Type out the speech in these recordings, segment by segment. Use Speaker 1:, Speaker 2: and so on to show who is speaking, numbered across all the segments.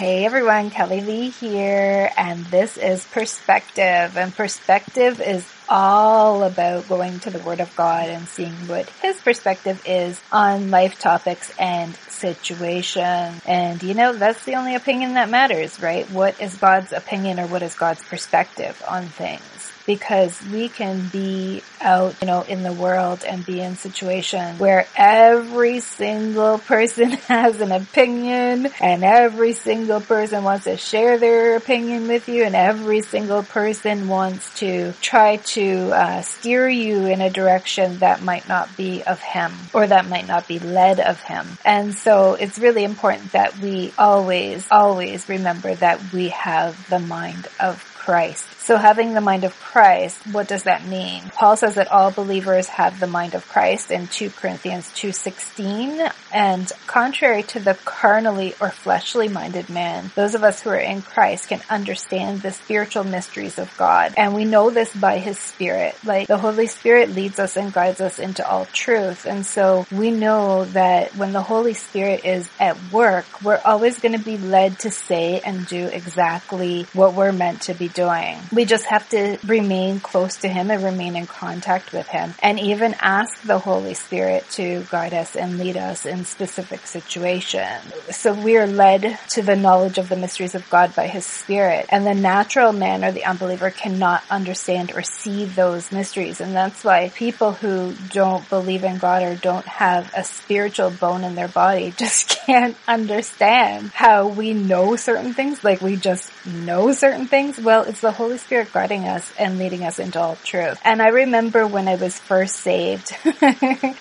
Speaker 1: Hey everyone, Kelly Lee here, and this is Perspective. And Perspective is all about going to the Word of God and seeing what His perspective is on life topics and situation. And you know, that's the only opinion that matters, right? What is God's opinion or what is God's perspective on things? Because we can be out, you know, in the world and be in situations where every single person has an opinion and every single person wants to share their opinion with you and every single person wants to try to uh, steer you in a direction that might not be of him or that might not be led of him. And so it's really important that we always, always remember that we have the mind of Christ. So having the mind of Christ, what does that mean? Paul says that all believers have the mind of Christ in 2 Corinthians 2.16 and contrary to the carnally or fleshly minded man, those of us who are in Christ can understand the spiritual mysteries of God. And we know this by his spirit. Like the Holy Spirit leads us and guides us into all truth. And so we know that when the Holy Spirit is at work, we're always going to be led to say and do exactly what we're meant to be doing. We just have to remain close to Him and remain in contact with Him and even ask the Holy Spirit to guide us and lead us in specific situations. So we are led to the knowledge of the mysteries of God by His Spirit and the natural man or the unbeliever cannot understand or see those mysteries. And that's why people who don't believe in God or don't have a spiritual bone in their body just can't understand how we know certain things. Like we just know certain things. Well, it's the Holy Spirit guiding us and leading us into all truth. And I remember when I was first saved,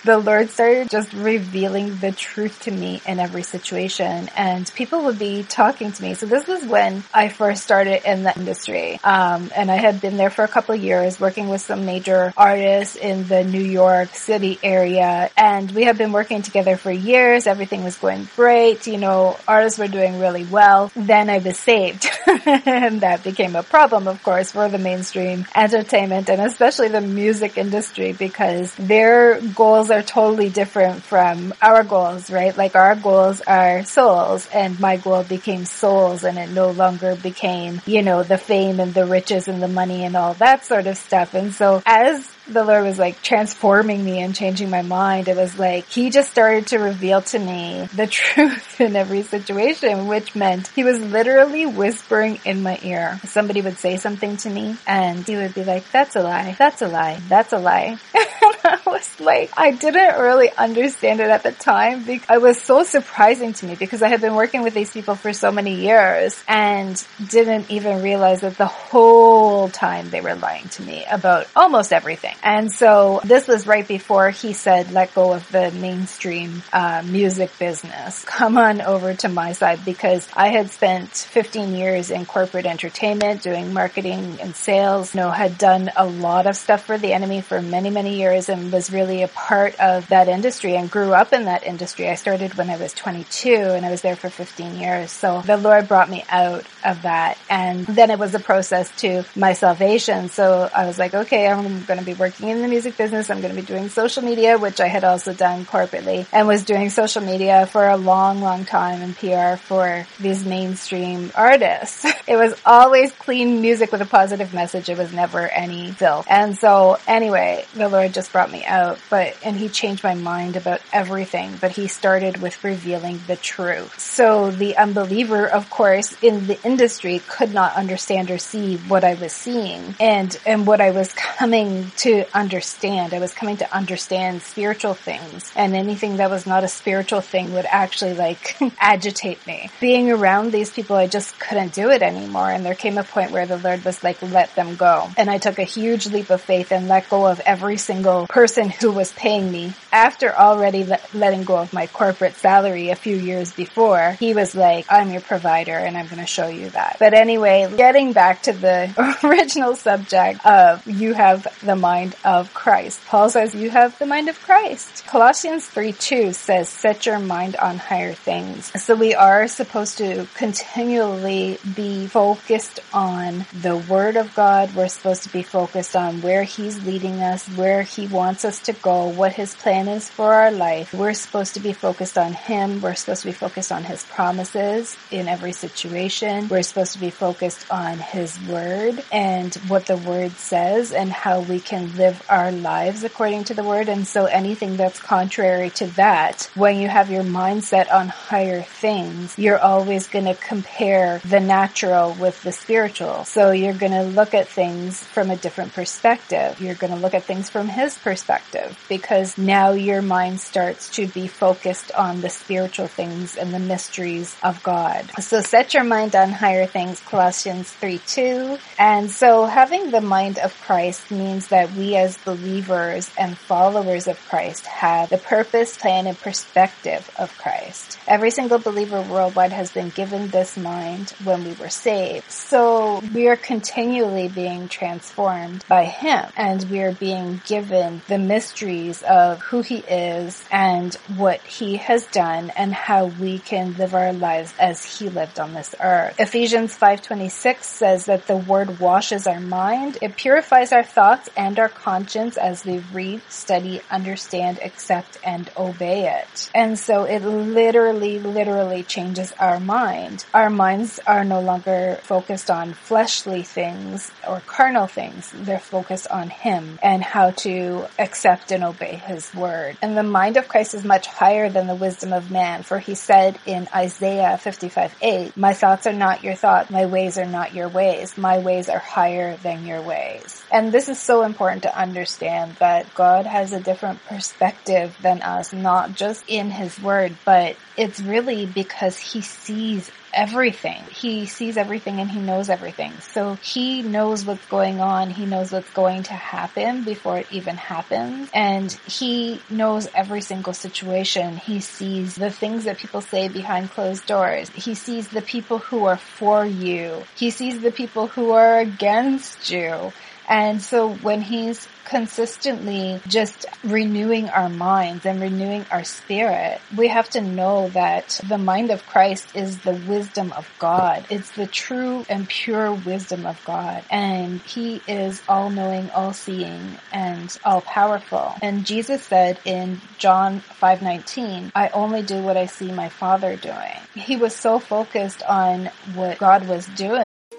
Speaker 1: the Lord started just revealing the truth to me in every situation and people would be talking to me. So this was when I first started in the industry. Um, and I had been there for a couple of years working with some major artists in the New York City area. And we had been working together for years. Everything was going great. You know, artists were doing really well. Then I was saved and that became a problem, of course, for the mainstream entertainment and especially the music industry because their goals are totally different from our goals, right? Like our goals are souls and my goal became souls and it no longer became, you know, the fame and the riches and the money and all that sort of stuff. And so as the Lord was like transforming me and changing my mind. It was like He just started to reveal to me the truth in every situation, which meant He was literally whispering in my ear. Somebody would say something to me and He would be like, that's a lie, that's a lie, that's a lie. I was like, I didn't really understand it at the time because it was so surprising to me because I had been working with these people for so many years and didn't even realize that the whole time they were lying to me about almost everything. And so this was right before he said, let go of the mainstream uh, music business. Come on over to my side because I had spent 15 years in corporate entertainment doing marketing and sales, you know, had done a lot of stuff for the enemy for many, many years and was really a part of that industry and grew up in that industry. I started when I was 22 and I was there for 15 years. So the Lord brought me out of that. And then it was a process to my salvation. So I was like, okay, I'm going to be working in the music business. I'm going to be doing social media, which I had also done corporately and was doing social media for a long, long time in PR for these mainstream artists. It was always clean music with a positive message. It was never any filth. And so anyway, the Lord just brought me out, but, and he changed my mind about everything, but he started with revealing the truth. So the unbeliever, of course, in the industry could not understand or see what I was seeing and, and what I was coming to understand. I was coming to understand spiritual things and anything that was not a spiritual thing would actually like agitate me. Being around these people, I just couldn't do it anymore. And there came a point where the Lord was like, let them go. And I took a huge leap of faith and let go of every single person who was paying me after already le- letting go of my corporate salary a few years before. He was like, I'm your provider and I'm going to show you that. But anyway, getting back to the original subject of you have the mind of Christ. Paul says you have the mind of Christ. Colossians 3 2 says, set your mind on higher things. So we are supposed to continually be focused on the word of God. We're supposed to be focused on where he's leading us, where he wants us to go, what his plan is for our life. We're supposed to be focused on him. We're supposed to be focused on his promises in every situation. We're supposed to be focused on his word and what the word says and how we can live our lives according to the word. And so anything that's contrary to that, when you have your mindset on higher things, you're always going to compare the natural with the spiritual. So you're going to look at things from a different perspective. You're going to look at things from his perspective because now your mind starts to be focused on the spiritual things and the mysteries of God. So set your mind on higher things, Colossians 3 2. And so having the mind of Christ means that we as believers and followers of Christ have the purpose, plan, and perspective of Christ. Every single believer worldwide has been given this mind when we were saved. So we are continually being transformed by Him and we are being given the mysteries of who He is and what He has done and how we can live our lives as He lived on this earth. Ephesians 5.26 says that the Word washes our mind, it purifies our thoughts and our conscience as we read, study, understand, accept, and obey it. And so it literally, literally changes our mind. Our minds are no longer focused on fleshly things or carnal things. They're focused on Him and how to accept and obey His word. And the mind of Christ is much higher than the wisdom of man, for He said in Isaiah 55 8, My thoughts are not your thoughts, my ways are not your ways, my ways are higher than your ways. And this is so important to understand that God has a different perspective than us, not just in His word, but it's really because He sees everything. He sees everything and he knows everything. So he knows what's going on. He knows what's going to happen before it even happens. And he knows every single situation. He sees the things that people say behind closed doors. He sees the people who are for you. He sees the people who are against you. And so when he's consistently just renewing our minds and renewing our spirit, we have to know that the mind of Christ is the wisdom of God. It's the true and pure wisdom of God. And he is all knowing, all seeing, and all powerful. And Jesus said in John 5:19, I only do what I see my father doing. He was so focused on what God was doing.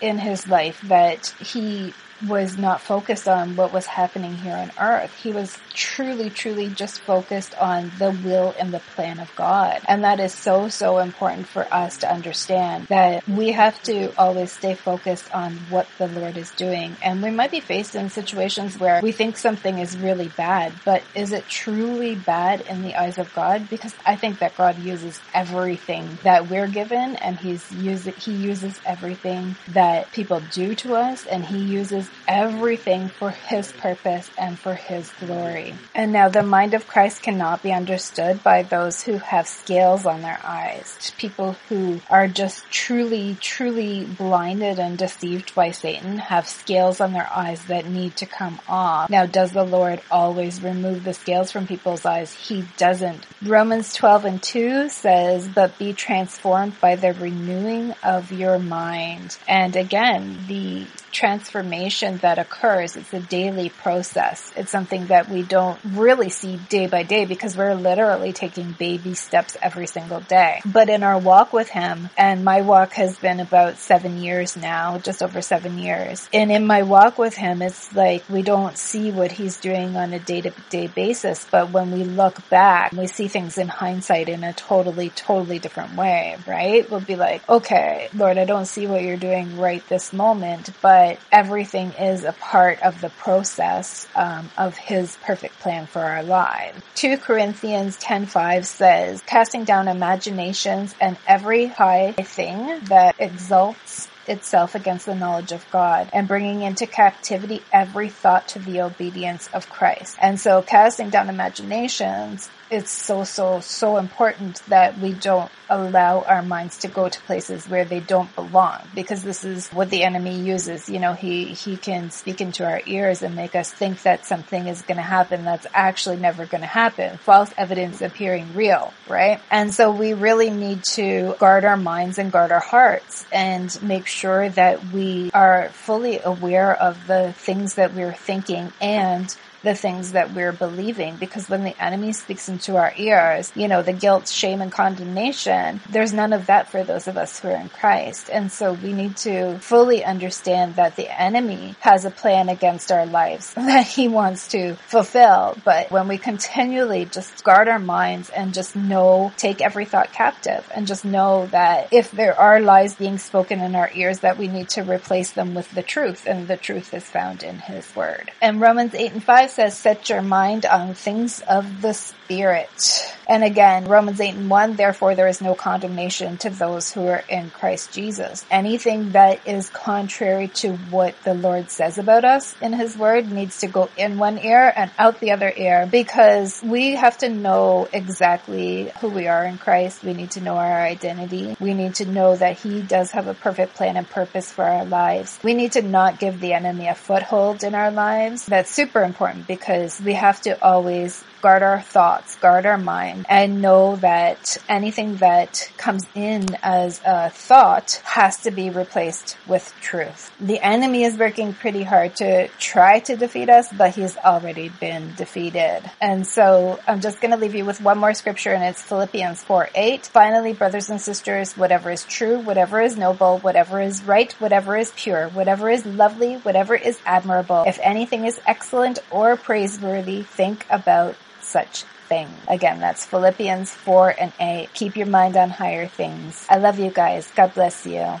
Speaker 1: In his life that he was not focused on what was happening here on earth. He was truly, truly just focused on the will and the plan of God. And that is so, so important for us to understand that we have to always stay focused on what the Lord is doing. And we might be faced in situations where we think something is really bad, but is it truly bad in the eyes of God? Because I think that God uses everything that we're given and he's using, he uses everything that people do to us and he uses everything for his purpose and for his glory. And now the mind of Christ cannot be understood by those who have scales on their eyes, people who are just truly, truly blinded and deceived by Satan, have scales on their eyes that need to come off. Now, does the Lord always remove the scales from people's eyes? He doesn't. Romans 12 and 2 says, but be transformed by the renewing of your mind. And again, the transformation that occurs, it's a daily process. It's something that we don't really see day by day because we're literally taking baby steps every single day. But in our walk with Him, and my walk has been about seven years now, just over seven years. And in my walk with Him, it's like we don't see what He's doing on a day to day basis, but when we look back, we see things in hindsight in a totally, totally different way, right? We'll be like, okay, Lord, I don't see what you're doing right this moment, but everything is a part of the process um, of His perfect plan for our lives. 2 Corinthians 10:5 says, casting down imaginations and every high thing that exalts itself against the knowledge of God and bringing into captivity every thought to the obedience of Christ. And so casting down imaginations it's so, so, so important that we don't allow our minds to go to places where they don't belong because this is what the enemy uses. You know, he, he can speak into our ears and make us think that something is going to happen that's actually never going to happen. False evidence appearing real, right? And so we really need to guard our minds and guard our hearts and make sure that we are fully aware of the things that we're thinking and the things that we're believing because when the enemy speaks into our ears, you know, the guilt, shame, and condemnation, there's none of that for those of us who are in Christ. And so we need to fully understand that the enemy has a plan against our lives that he wants to fulfill. But when we continually just guard our minds and just know, take every thought captive and just know that if there are lies being spoken in our ears, that we need to replace them with the truth. And the truth is found in his word. And Romans 8 and 5 says, set your mind on things of the Spirit. And again, Romans 8 and 1, therefore there is no condemnation to those who are in Christ Jesus. Anything that is contrary to what the Lord says about us in His Word needs to go in one ear and out the other ear because we have to know exactly who we are in Christ. We need to know our identity. We need to know that He does have a perfect plan and purpose for our lives. We need to not give the enemy a foothold in our lives. That's super important because we have to always guard our thoughts, guard our mind, and know that anything that comes in as a thought has to be replaced with truth. The enemy is working pretty hard to try to defeat us, but he's already been defeated. And so I'm just going to leave you with one more scripture and it's Philippians 4 8. Finally, brothers and sisters, whatever is true, whatever is noble, whatever is right, whatever is pure, whatever is lovely, whatever is admirable, if anything is excellent or praiseworthy, think about such thing. Again, that's Philippians 4 and 8. Keep your mind on higher things. I love you guys. God bless you.